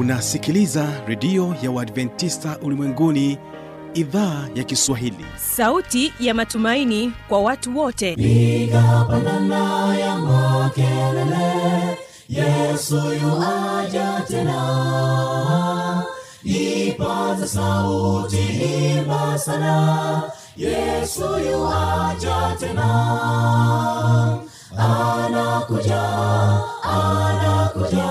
unasikiliza redio ya uadventista ulimwenguni idhaa ya kiswahili. Sauti ya matumaini kwa watu wote. Piga pandana ya makelele yesu yuaja tena. Ipaza sauti himba sana yesu yuaja tena. Anakuja anakuja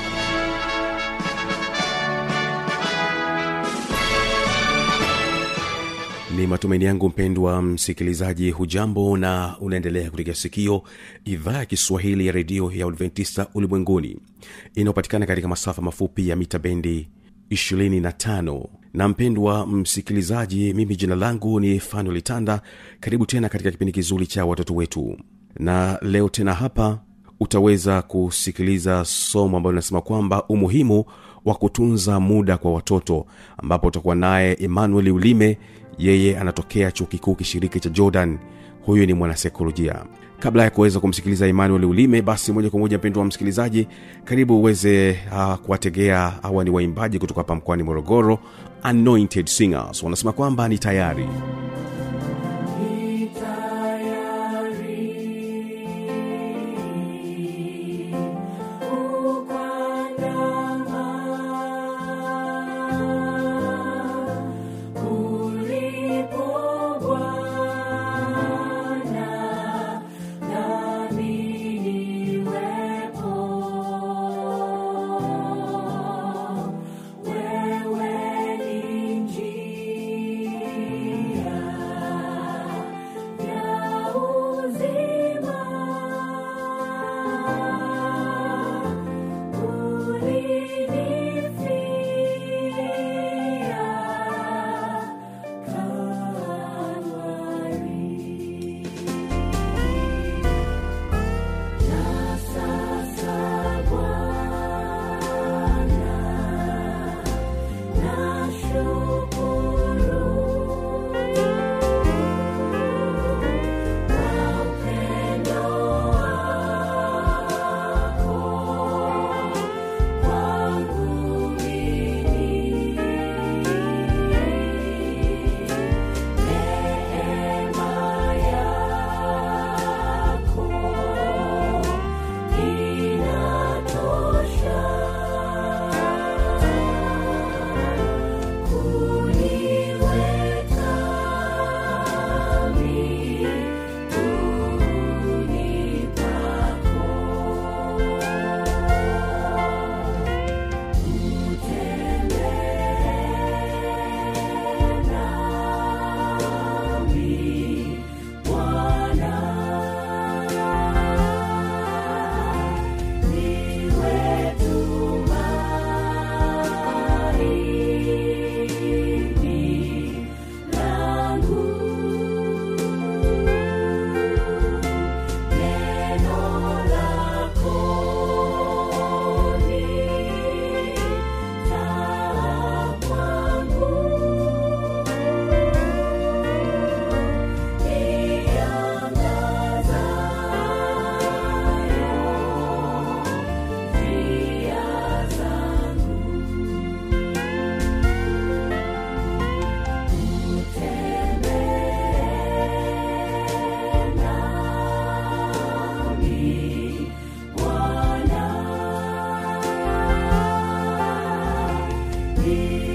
ni matumaini yangu mpendwa msikilizaji hujambo na unaendelea kutega sikio idhaa ya kiswahili ya redio ya adventista ulimwenguni inayopatikana katika masafa mafupi ya mita bendi 25 na mpendwa msikilizaji mimi jina langu ni litanda karibu tena katika kipindi kizuri cha watoto wetu. Na leo tena hapa utaweza kusikiliza somo ambalo linasema kwamba umuhimu wa kutunza muda kwa watoto ambapo utakuwa naye emmanuel ulime yeye anatokea chuo kikuu kishiriki cha jordan. Huyu ni mwanasaikolojia kabla ya kuweza kumsikiliza emmanuel ulime basi moja kwa moja mpendo wa msikilizaji karibu uweze uh, kuwategea hawa ni waimbaji kutoka hapa mkoani morogoro anointed singers. Wanasema kwamba ni tayari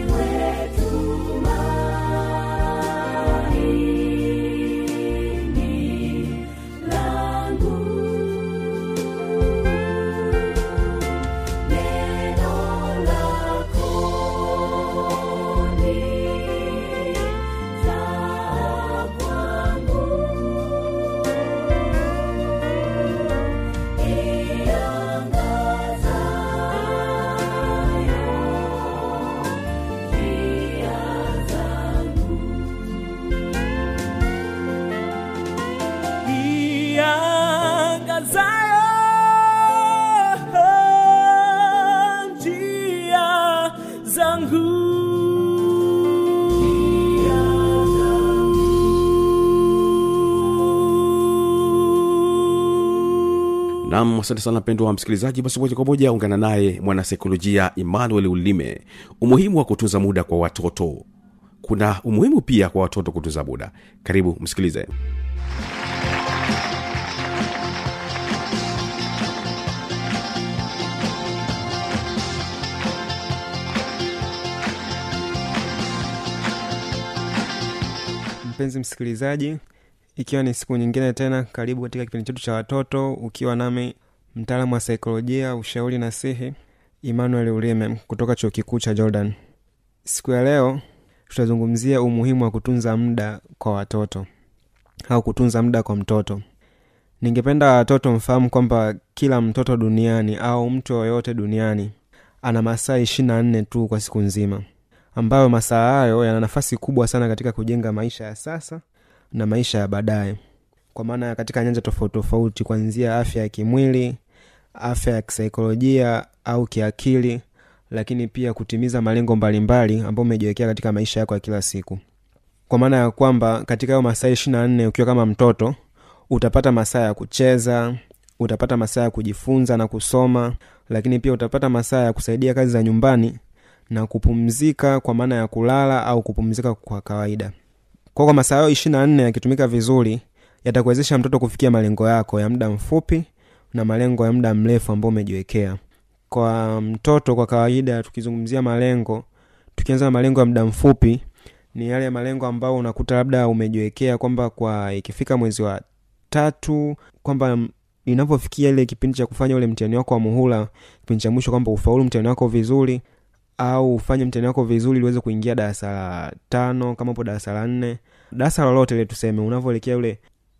where to asante sana mpendwa wa msikilizaji basi moja kwa moja ungana naye mwanasaikolojia emmanuel ulime. Umuhimu wa kutunza muda kwa watoto. Kuna umuhimu pia kwa watoto kutunza muda. Karibu msikilize. Mpenzi msikilizaji ikiwa ni siku nyingine tena karibu katika kipindi chetu cha watoto ukiwa nami mtaalamu wa saikolojia ushauri na sihi emmanuel ulime kutoka chuo kikuu cha jordan. Siku ya leo tutazungumzia umuhimu wa kutunza muda kwa watoto au kutunza muda kwa mtoto. Ningependa watoto mfahamu kwamba kila mtoto duniani au mtu yoyote duniani ana masaa ishirina na nne tu kwa siku nzima ambayo masaa hayo yana nafasi kubwa sana katika kujenga maisha ya sasa na maisha ya baadaye. Kwa maana katika nyanja tofauti tofauti kuanzia afya ya kimwili afya ya kisaikolojia au kiakili lakini pia kutimiza malengo mbalimbali ambayo umejiwekea katika maisha yako ya kila siku. Kwa maana ya kwamba katika hayo masaa ishirina na nne ukiwa kama mtoto utapata masaa ya kucheza utapata masaa ya kujifunza na kusoma lakini pia utapata masaa ya kusaidia kazi za nyumbani na kupumzika kwa maana ya kulala au kupumzika kwa kawaida. Kwa kwa masaa hayo ishirina na nne yakitumika vizuri yatakuwezesha mtoto kufikia malengo yako ya muda mfupi na malengo ya muda mrefu ambao umejiwekea. Kwa mtoto kwa kawaida tukizungumzia malengo tukianza na malengo ya muda mfupi ni yale malengo ambayo unakuta labda umejiwekea kwamba kwa ikifika mwezi wa tatu kwamba inapofikia ile kipindi cha kufanya ule mtihani wako wa muhula kipindi cha mwisho kwamba ufaulu mtihani wako vizuri au ufanye mtihani wako vizuri ili kuingia darasa la tano kama upo darasa la nne. Darasa lolote ile tuseme unavyoelekea ule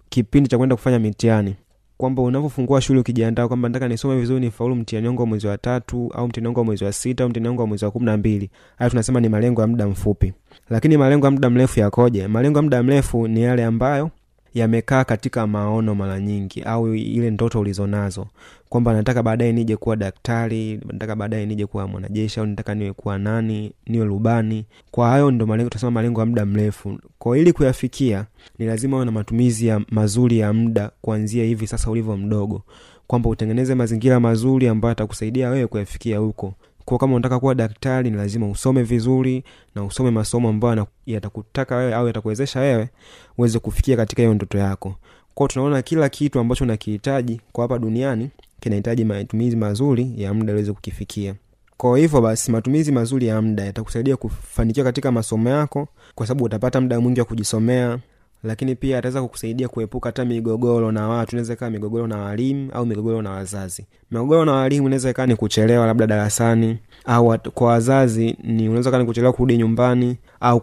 kipindi cha kwenda kufanya mitihani kwamba unavyofungua shule ukijiandaa kwamba nataka nisome vizuri nifaulu mtihani wangu wa mwezi wa tatu au mtihani wangu wa mwezi wa sita au mtihani wangu wa mwezi wa kumi na mbili. Haya tunasema ni malengo ya muda mfupi. Lakini malengo ya muda mrefu yakoje? Malengo ya muda mrefu ni yale ambayo yamekaa katika maono mara nyingi au ile ndoto ulizonazo kwamba nataka baadaye nije kuwa daktari nataka baadaye nije kuwa mwanajeshi au nataka niwe kuwa nani niwe rubani. Kwa hayo ndo malengo tunasema malengo ya muda mrefu. Kwa ili kuyafikia ni lazima uwe na matumizi ya mazuri ya muda kuanzia hivi sasa ulivyo mdogo. Kwamba utengeneze mazingira mazuri ambayo atakusaidia wewe kuyafikia huko. Kwa kama unataka kuwa daktari ni lazima usome vizuri na usome masomo ambayo yatakutaka wewe au yatakuwezesha wewe uweze kufikia katika hiyo ndoto yako. Kwao tunaona kila kitu ambacho nakihitaji kwa hapa duniani kinahitaji matumizi mazuri ya muda uweze kukifikia. Kwa hivyo basi matumizi mazuri ya muda yatakusaidia kufanikiwa katika masomo yako kwa sababu utapata muda mwingi wa kujisomea lakini pia ataweza kukusaidia kuepuka hata migogoro na watu. Inaweza ikawa migogoro na walimu au migogoro na wazazi. Migogoro na walimu inaweza ikawa ni kuchelewa labda darasani au kwa wazazi ni unaweza kaa ni kuchelewa kurudi nyumbani au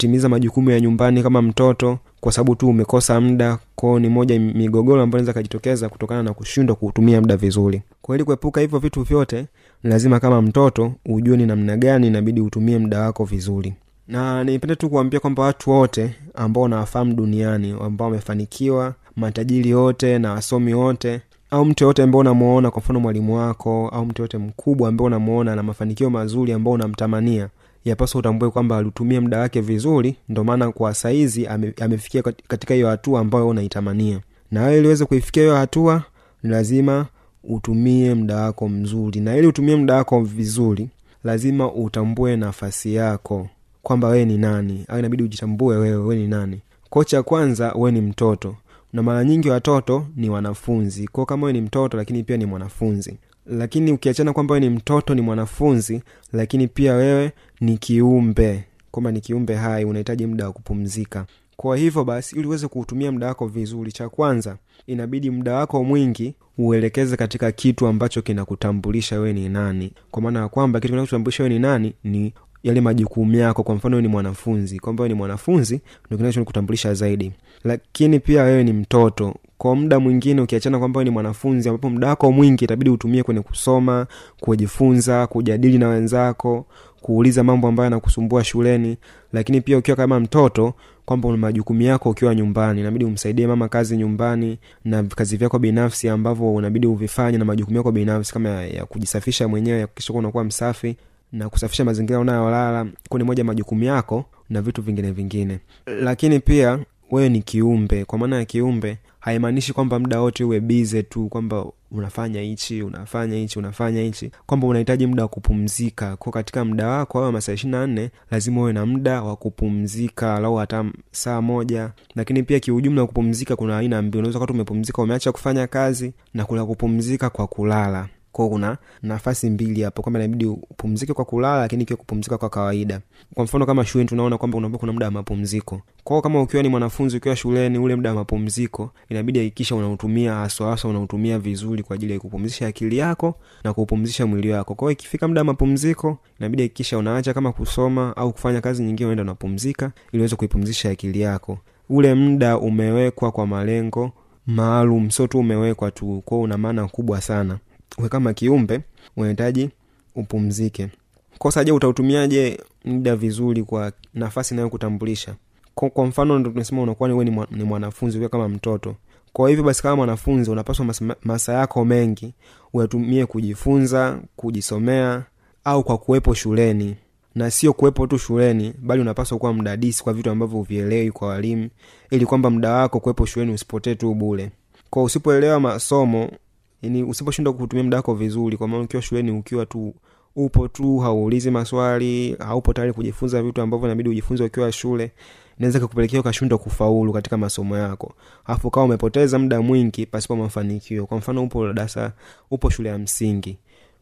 kutotimiza majukumu ya nyumbani kama mtoto kwa sababu tu umekosa muda kwao ni moja migogoro ambayo inaweza kajitokeza kutokana na kushindwa kuutumia muda vizuri. Kwa ili kuepuka hivyo vitu vyote lazima kama mtoto ujue ni namna gani inabidi utumie muda wako vizuri. Na nipende tu kuambia kwamba watu wote ambao unawafahamu duniani ambao wamefanikiwa matajiri wote na wasomi wote au mtu yoyote ambao unamuona kwa mfano mwalimu wako au mtu yoyote mkubwa ambao unamuona na mafanikio mazuri ambao unamtamania yapaswa utambue kwamba alitumia muda wake vizuri ndo maana kwa saizi ame, amefikia katika hiyo hatua ambayo unaitamania. Na wewe iliweze kuifikia hiyo hatua ni lazima utumie muda wako mzuri. Na ili utumie muda wako vizuri lazima utambue nafasi yako kwamba wewe ni nani. Au inabidi ujitambue wewe wewe ni nani. Ko cha kwanza wewe ni mtoto. Na mara nyingi watoto ni wanafunzi. Kwao kama wewe ni mtoto lakini pia ni mwanafunzi lakini ukiachana kwamba wewe ni mtoto ni mwanafunzi lakini pia wewe ni kiumbe kwamba ni kiumbe hai unahitaji muda wa kupumzika. Kwa hivyo basi ili uweze kuutumia muda wako vizuri cha kwanza inabidi muda wako mwingi uelekeze katika kitu ambacho kinakutambulisha wewe ni nani. Kwa maana ya kwamba kitu kinachotambulisha wewe ni nani ni yale majukumu yako. Kwa mfano ni mwanafunzi kwamba ni mwanafunzi ndo kinachokutambulisha zaidi. Lakini pia wewe ni mtoto. Kwa muda mwingine ukiachana kwamba ni mwanafunzi ambapo muda wako mwingi itabidi utumie kwenye kusoma kujifunza kujadili na wenzako kuuliza mambo ambayo yanakusumbua shuleni. Lakini pia ukiwa kama mtoto kwamba majukumu yako ukiwa nyumbani inabidi umsaidie mama kazi nyumbani na kazi vyako binafsi ambavyo unabidi uvifanye na majukumu yako binafsi kama ya, ya kujisafisha mwenyewe ya kuhakikisha unakuwa msafi na kusafisha mazingira unayolala kuwa moja majukumu yako na vitu vingine vingine. Lakini pia wewe ni kiumbe. Kwa maana ya kiumbe haimaanishi kwamba muda wote uwe bize tu kwamba unafanya hichi unafanya hichi unafanya hichi. Kwamba unahitaji muda wa kupumzika. Ko katika muda wako au masaa ishiri na nne lazima uwe na muda wa kupumzika lau hata saa moja. Lakini pia kiujumla kupumzika kuna aina mbili. Unaweza kati umepumzika umeacha kufanya kazi na kuna kupumzika kwa kulala kwao kuna nafasi mbili hapo. Kwamba inabidi upumzike kwa kulala lakini ikiwa kupumzika kwa kawaida. Kwa mfano kama shuleni tunaona kwamba unaambia kuna muda wa mapumziko. Kwao kama ukiwa ni mwanafunzi ukiwa shuleni ule muda wa mapumziko inabidi hakikisha unautumia haswa unautumia vizuri kwa ajili ya kupumzisha akili yako na kuupumzisha mwili wako. Kwao ikifika muda wa mapumziko inabidi hakikisha unaacha kama kusoma au kufanya kazi nyingine unaenda unapumzika ili uweze kuipumzisha akili yako. Ule muda umewekwa kwa malengo maalum sio tu umewekwa tu. Kwao una maana kubwa sana kama kiumbe unahitaji upumzike. Kosa je utautumiaje muda vizuri kwa nafasi inayokutambulisha? Kwa, mfano ndo tunasema unakuwa ni, ni, mwa, ni mwanafunzi ukiwa kama mtoto. Kwa hivyo basi kama mwanafunzi unapaswa masa yako mengi uyatumie kujifunza kujisomea au kwa kuwepo shuleni. Na sio kuwepo tu shuleni bali unapaswa kuwa mdadisi kwa vitu ambavyo uvielewi kwa walimu ili kwamba muda wako kuwepo shuleni usipotee tu bule kwa usipoelewa masomo yani usiposhindwa kutumia muda wako vizuri kwa maana ukiwa shuleni ukiwa tu upo tu hauulizi maswali haupo tayari kujifunza vitu ambavyo inabidi ujifunze ukiwa shule inaweza kukupelekea ukashindwa kufaulu katika masomo yako. Alafu kawa umepoteza muda mwingi pasipo mafanikio. Kwa mfano upo darasa upo shule ya msingi.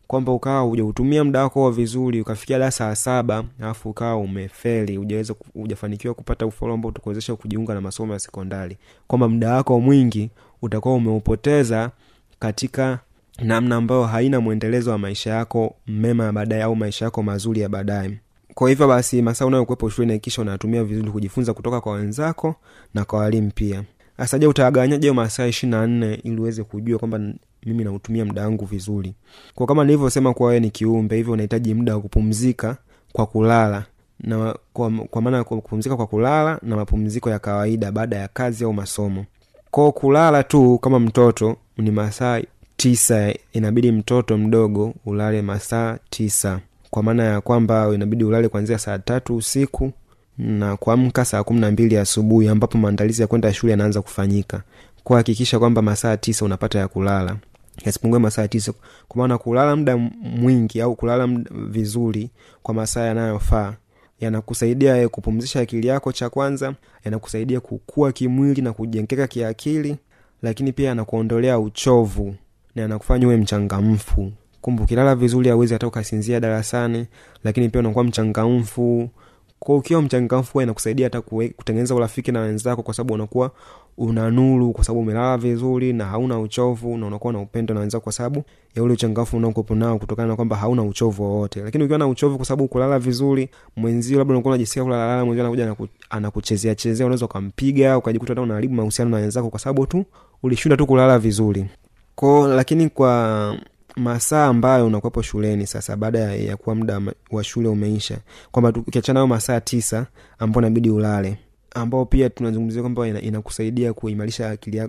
Kwamba ukawa hujautumia muda wako vizuri ukafikia darasa la saba alafu ukawa umefeli hujaweza hujafanikiwa kupata ufaulu ambao utakuwezesha kujiunga na masomo ya sekondari. Kwamba muda wako mwingi utakuwa umeupoteza katika namna ambayo haina mwendelezo wa maisha yako mema ya baadaye au maisha yako mazuri ya baadaye. Kwa hivyo basi masaa unayokuwepo shuleni hakikisha unatumia vizuri kujifunza kutoka kwa wenzako na kwa walimu pia. Sasa je masaa ishiri na nne ili uweze kujua kwamba mimi nautumia muda wangu vizuri? Kwa kama nilivyosema kuwa wewe ni kiumbe hivyo unahitaji muda wa kupumzika kwa kulala. Na kwa, kwa maana kupumzika kwa kulala na mapumziko ya kawaida baada ya kazi au masomo. Kwao kulala tu kama mtoto ni masaa tisa inabidi mtoto mdogo ulale masaa tisa. Kwa maana ya kwamba inabidi ulale kuanzia saa tatu usiku na kuamka saa kumi na mbili asubuhi ambapo maandalizi ya kwenda shule yanaanza kufanyika. Kuhakikisha kwamba masaa tisa unapata ya kulala. Yasipungue masaa tisa. Kwa maana kulala muda mwingi au kulala vizuri kwa masaa yanayofaa yanakusaidia kupumzisha akili yako cha kwanza yanakusaidia kukua kimwili na kujengeka kiakili lakini pia anakuondolea uchovu na anakufanya uwe mchangamfu. Kumbe ukilala vizuri awezi hata ukasinzia darasani lakini pia unakuwa mchangamfu. Kwa ukiwa mchangamfu inakusaidia hata kutengeneza urafiki na wenzako kwa sababu unakuwa una nuru kwa sababu umelala vizuri na hauna uchovu na unakuwa na upendo na wenzako kwa sababu ya ule uchangamfu unaokuwepo nao kutokana na kwamba hauna uchovu wowote. Lakini ukiwa na uchovu kwa sababu kulala vizuri mwenzio labda unakuwa unajisikia kulalala mwenzio anakuja anakuchezea chezea unaweza ukampiga ukajikuta hata unaharibu mahusiano na wenzako kwa sababu tu ulishinda tu kulala vizuri. Ko lakini kwa masaa ambayo unakuwepo shuleni sasa baada ya, kuwa muda wa shule umeisha kwamba ukiachana nayo masaa tisa ambao inabidi ulale ambao pia tunazungumzia kwamba inakusaidia ina kuimarisha akili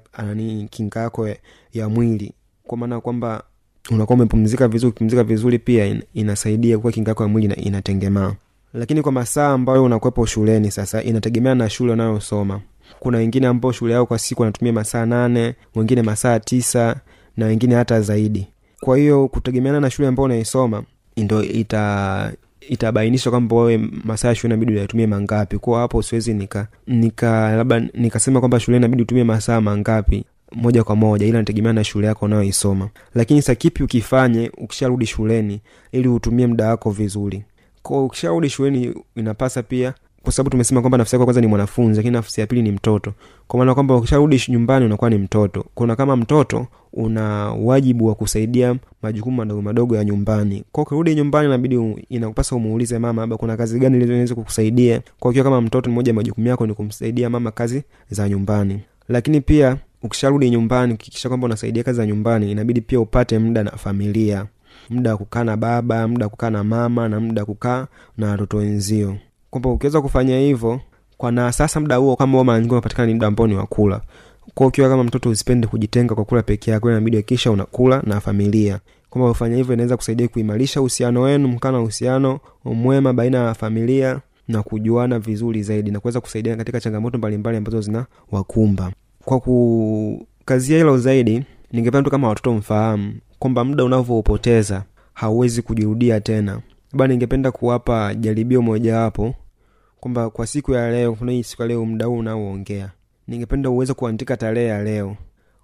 kinga yako ya, mwili. Kwa maana kwamba unakuwa umepumzika vizuri ukipumzika vizuri pia in, inasaidia kuwa kinga yako ya mwili inatengemaa. Lakini kwa masaa ambayo unakuwepo shuleni sasa inategemea na shule unayosoma. Kuna wengine ambao shule yao kwa siku wanatumia masaa nane wengine masaa tisa na wengine hata zaidi. Kwa hiyo kutegemeana na shule ambao unaisoma ndo ita itabainisha kwamba wewe masaa ya shule inabidi uyatumie mangapi. Kwao hapo siwezi nika nika labda nikasema kwamba shule inabidi utumie masaa mangapi moja kwa moja ila nategemea na shule yako unayoisoma. Lakini sa kipi ukifanye ukisharudi shuleni ili utumie muda wako vizuri? Ko ukisharudi shuleni inapasa pia kwa sababu tumesema kwamba nafsi yako kwanza ni mwanafunzi lakini nafsi ya pili ni mtoto. Kwa maana kwamba ukisharudi nyumbani unakuwa ni mtoto. Kuna kama mtoto una wajibu wa kusaidia majukumu madogo madogo ya nyumbani. Kwa ukirudi nyumbani inabidi inakupasa umuulize mama labda kuna kazi gani ilizoweza kukusaidia? Kwa ukiwa kama mtoto mmoja majukumu yako ni kumsaidia mama kazi za nyumbani. Lakini pia ukisharudi nyumbani ukikisha kwamba unasaidia kazi za nyumbani inabidi pia upate muda na familia. Muda wa kukaa na baba muda wa kukaa na mama na muda wa kukaa na watoto wenzio kwamba ukiweza kufanya hivyo kwa na sasa muda huo kama mara nyingi unapatikana ni muda ambao ni wakula kwa ukiwa kama mtoto usipende kujitenga kwa kula peke yako inabidi hakikisha unakula na familia. Kwamba kufanya hivyo inaweza kusaidia kuimarisha uhusiano wenu mkaa na uhusiano mwema baina ya familia na kujuana vizuri zaidi na kuweza kusaidia katika changamoto mbalimbali ambazo zina kwa kukazia hilo zaidi ningependa tu kama watoto mfahamu kwamba muda unavyoupoteza hauwezi kujirudia tena ba ningependa kuwapa jaribio mojawapo kwamba kwa siku ya leo kuna siku ya leo mda huu unaoongea ningependa uweze kuandika tarehe ya leo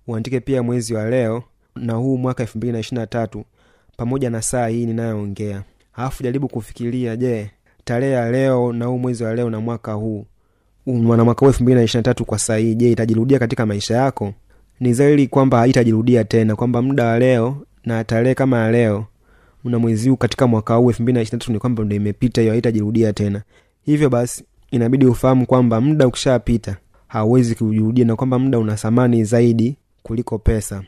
uandike pia mwezi wa leo na huu mwaka elfu mbili na ishiri na tatu pamoja na saa hii ninayoongea. Alafu jaribu kufikiria je tarehe ya leo na huu mwezi wa leo na mwaka huu na mwaka huu elfu mbili na ishiri na tatu kwa saa hii je itajirudia katika maisha yako? Ni zaili kwamba haitajirudia tena kwamba muda wa leo na tarehe kama ya leo na mwezi huu katika mwaka huu elfu mbili na ishiri na tatu ni kwamba ndo imepita hiyo haitajirudia tena. Hivyo basi inabidi ufahamu kwamba muda ukishapita hauwezi kujirudia na kwamba muda una thamani zaidi kuliko pesa.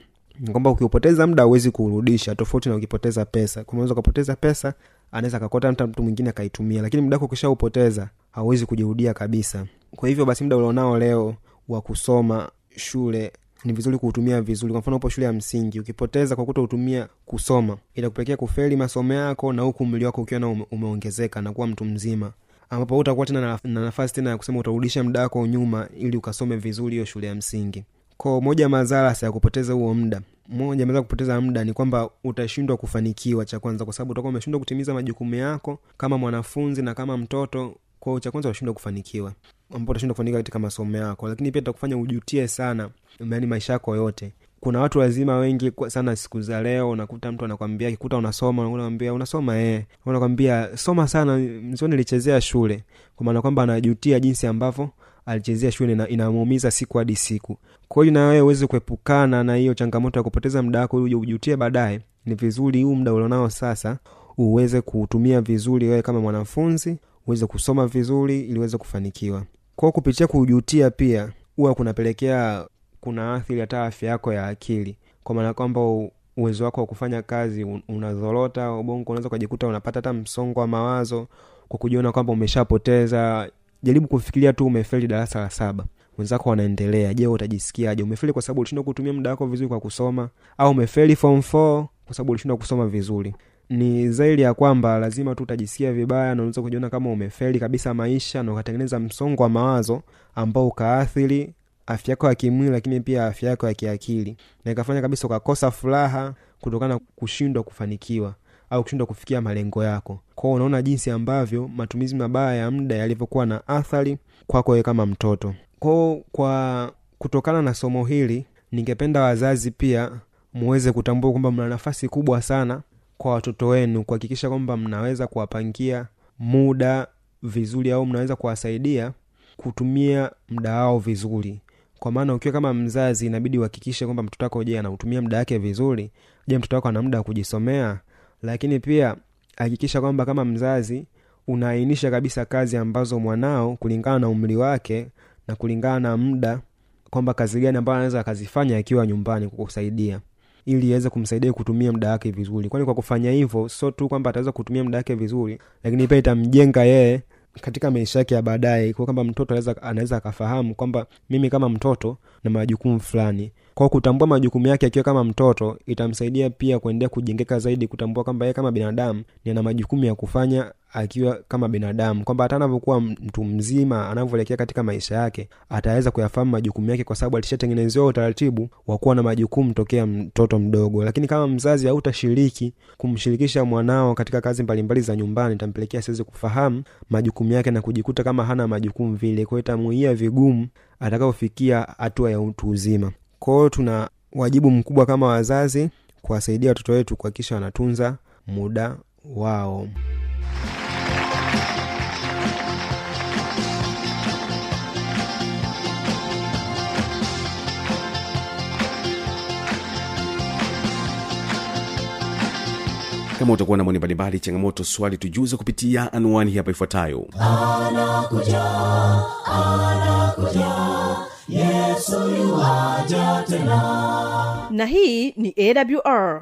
Kwamba ukiupoteza muda hauwezi kuurudisha tofauti na ukipoteza pesa. Unaweza ukapoteza pesa anaweza akakota hata mtu mwingine akaitumia lakini muda wako ukishaupoteza hauwezi kujirudia kabisa. Kwa hivyo basi muda ulionao leo wa kusoma shule ni vizuri kuutumia vizuri. Kwa mfano upo shule ya msingi ukipoteza kwa kutoutumia kusoma itakupelekea kufeli masomo yako na huku mli wako ukiwa na ume, umeongezeka na kuwa mtu mzima. Ambapo utakuwa tena na, na nafasi tena ya kusema utarudisha muda wako nyuma ili ukasome vizuri hiyo shule ya msingi. Ko moja madhara ya kupoteza huo muda moja maweza kupoteza muda ni kwamba utashindwa kufanikiwa cha kwanza kwa sababu utakuwa umeshindwa kutimiza majukumu yako kama mwanafunzi na kama mtoto kwao cha kwanza utashindwa kufanikiwa ambao utashindwa kufanika katika masomo yako. Lakini pia itakufanya ujutie sana yani maisha yako yote. Kuna watu wazima wengi sana siku za leo unakuta mtu anakwambia kikuta unasoma unakwambia unasoma eh. Unakwambia soma sana. Mzio nilichezea shule kwa maana kwamba anajutia jinsi ambavyo alichezea shule na inamuumiza siku hadi siku. Kwa hiyo nawewe uweze kuepukana na hiyo changamoto ya kupoteza muda wako uje ujutie baadaye. Ni vizuri huu muda ulionao sasa uweze kuutumia vizuri wewe kama mwanafunzi uweze kusoma vizuri ili uweze kufanikiwa kwao kupitia kujutia pia huwa kunapelekea kuna athiri hata afya yako ya akili. Kwa maana kwamba uwezo wako wa kufanya kazi unazorota ubongo unaweza ukajikuta unapata hata msongo wa mawazo kwa kujiona kwamba umeshapoteza. Jaribu kufikiria tu umefeli darasa la saba. Wenzako wanaendelea. Je utajisikiaje? Umefeli kwa sababu ulishindwa kutumia muda wako vizuri kwa kusoma? Au umefeli form 4 kwa sababu ulishindwa kusoma vizuri ni zaidi ya kwamba lazima tu utajisikia vibaya na unaweza kujiona kama umefeli kabisa maisha na ukatengeneza msongo wa mawazo ambao ukaathiri afya yako ya kimwili lakini pia afya yako ya kiakili. Na ikafanya kabisa ukakosa furaha kutokana na kushindwa kufanikiwa au kushindwa kufikia malengo yako. Kwao unaona jinsi ambavyo matumizi mabaya ya muda yalivyokuwa na athari kwako wewe kama mtoto. Kwao kwa kutokana na somo hili ningependa wazazi pia muweze kutambua kwamba mna nafasi kubwa sana kwa watoto wenu kuhakikisha kwamba mnaweza kuwapangia muda vizuri au mnaweza kuwasaidia kutumia muda wao vizuri. Kwa maana ukiwa kama mzazi inabidi uhakikishe kwamba mtoto wako je anautumia muda wake vizuri? Je mtoto wako ana muda wa kujisomea? Lakini pia hakikisha kwamba kama mzazi unaainisha kabisa kazi ambazo mwanao kulingana na umri wake na kulingana na muda kwamba kazi gani ambayo anaweza akazifanya akiwa nyumbani kukusaidia ili iweze kumsaidia kutumia muda wake vizuri. Kwani kwa kufanya hivyo sio tu kwamba ataweza kutumia muda wake vizuri lakini pia itamjenga yeye katika maisha yake ya baadaye. Kwa kwamba mtoto anaweza akafahamu kwamba mimi kama mtoto na majukumu fulani kwa kutambua majukumu yake akiwa kama mtoto itamsaidia pia kuendelea kujengeka zaidi kutambua kwamba yeye kama binadamu ni ana majukumu ya kufanya akiwa kama binadamu. Kwamba hata anavyokuwa mtu mzima anavyoelekea katika maisha yake ataweza kuyafahamu majukumu yake kwa sababu alishatengenezewa utaratibu wa kuwa na majukumu tokea mtoto mdogo. Lakini kama mzazi hautashiriki kumshirikisha mwanao katika kazi mbalimbali za nyumbani itampelekea siwezi kufahamu majukumu yake na kujikuta kama hana majukumu vile. Kwao itamuia vigumu atakapofikia hatua ya utu uzima kwao tuna wajibu mkubwa kama wazazi kuwasaidia watoto wetu kuhakikisha wanatunza muda wao kama utakuwa na maoni mbalimbali changamoto swali tujuze kupitia anwani hapa ifuatayo. Yesoja tena. Na hii ni awr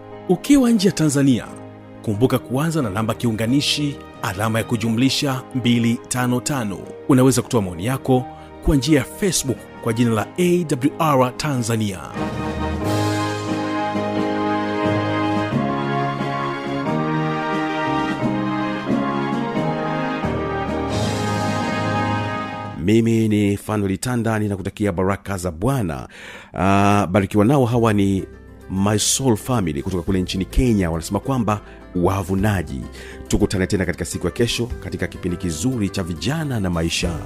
ukiwa nje ya tanzania kumbuka kuanza na namba kiunganishi alama ya kujumlisha 255 unaweza kutoa maoni yako kwa njia ya facebook kwa jina la awr tanzania. Mimi ni fanuelitanda ninakutakia baraka za bwana. Uh, barikiwa nao hawa ni my soul family kutoka kule nchini kenya wanasema kwamba wavunaji. Tukutane tena katika siku ya kesho katika kipindi kizuri cha vijana na maisha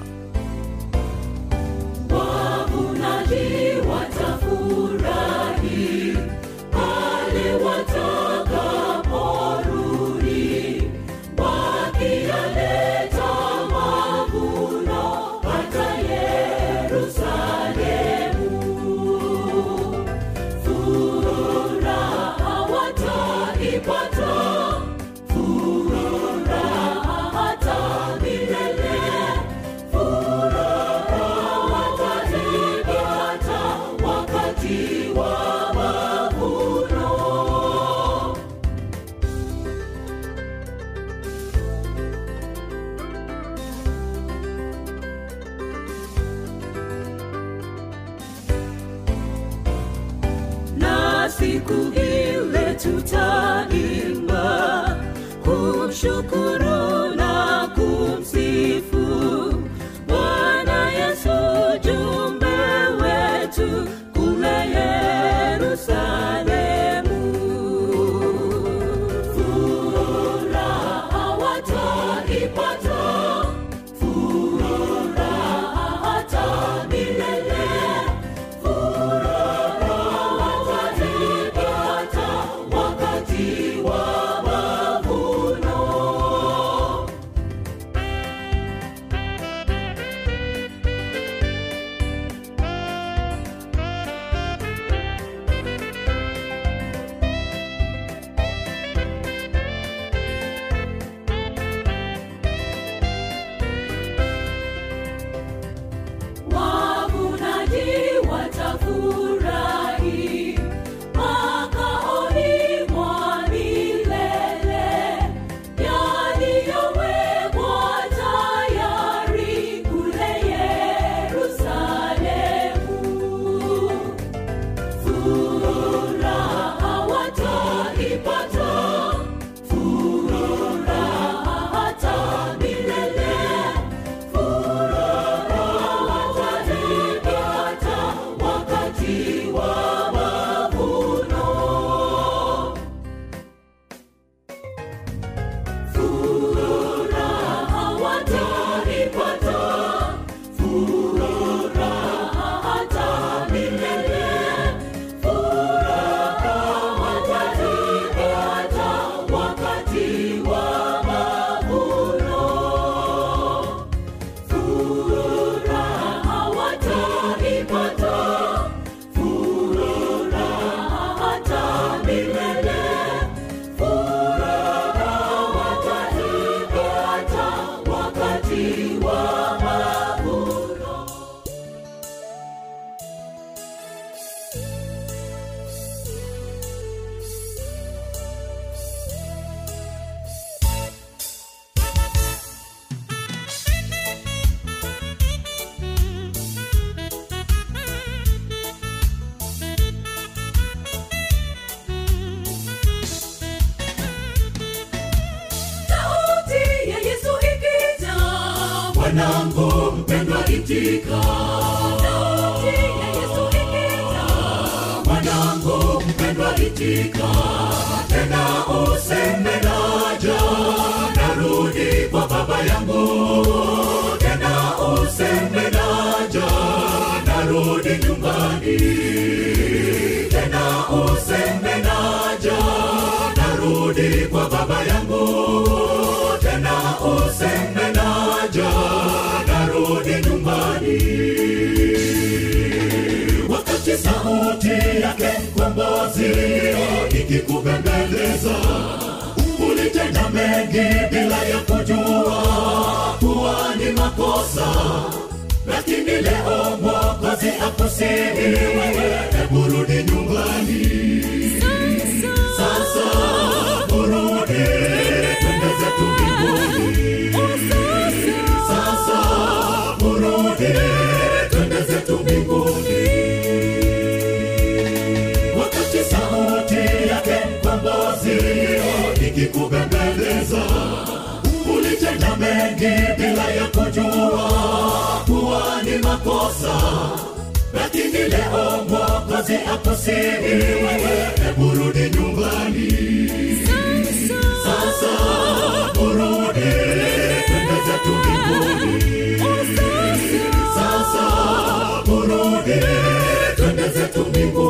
mwanangu mpendwa itika. Mwanangu mpendwa itika. Tena useme naja, narudi kwa baba yangu. Tena useme naja, narudi nyumbani. Ikikubembeleza ulitenda mengi bila ya kujua kuwa ni makosa. Lakini leo mwokozi akusihi wewe nyumbani. Sasa ikikubembeleza ulitenda mengi bila ya kujua kuwa ni makosa. Lakini leo mwokozi akusihi wewe hebu nyumbani. Sasa burudi twende zetu mbinguni. Sasa. Burudi twende zetu mbinguni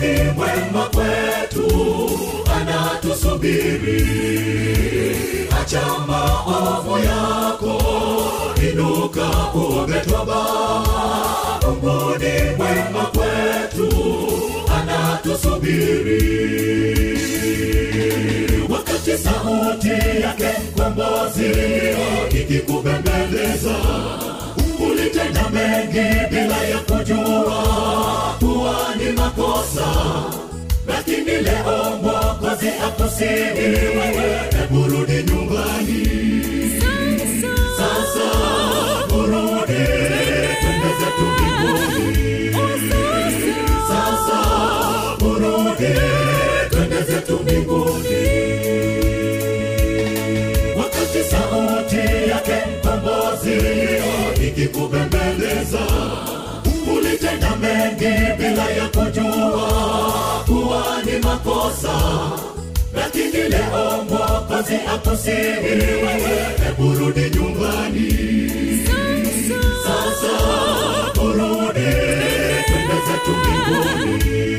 ni mwema kwetu anatusubiri. Acha maovu yako inuka uombe toba. Mungu ni mwema kwetu anatusubiri. Wakati sauti yake mkombozi ikikubembeleza ulitenda mengi bila ya kujua kuwa ni makosa. Lakini leo mwokozi akusihi wewe hebu nyumbani. Sasa urudi twende zetu mbinguni. Sasa urudi twende zetu mbinguni ikikubembeleza ulitenda mengi bila ya kujua kuwa ni makosa. Lakini leo mwokozi akusihi hebu rudi nyumbani. Sasa. Urudi twende zetu mbinguni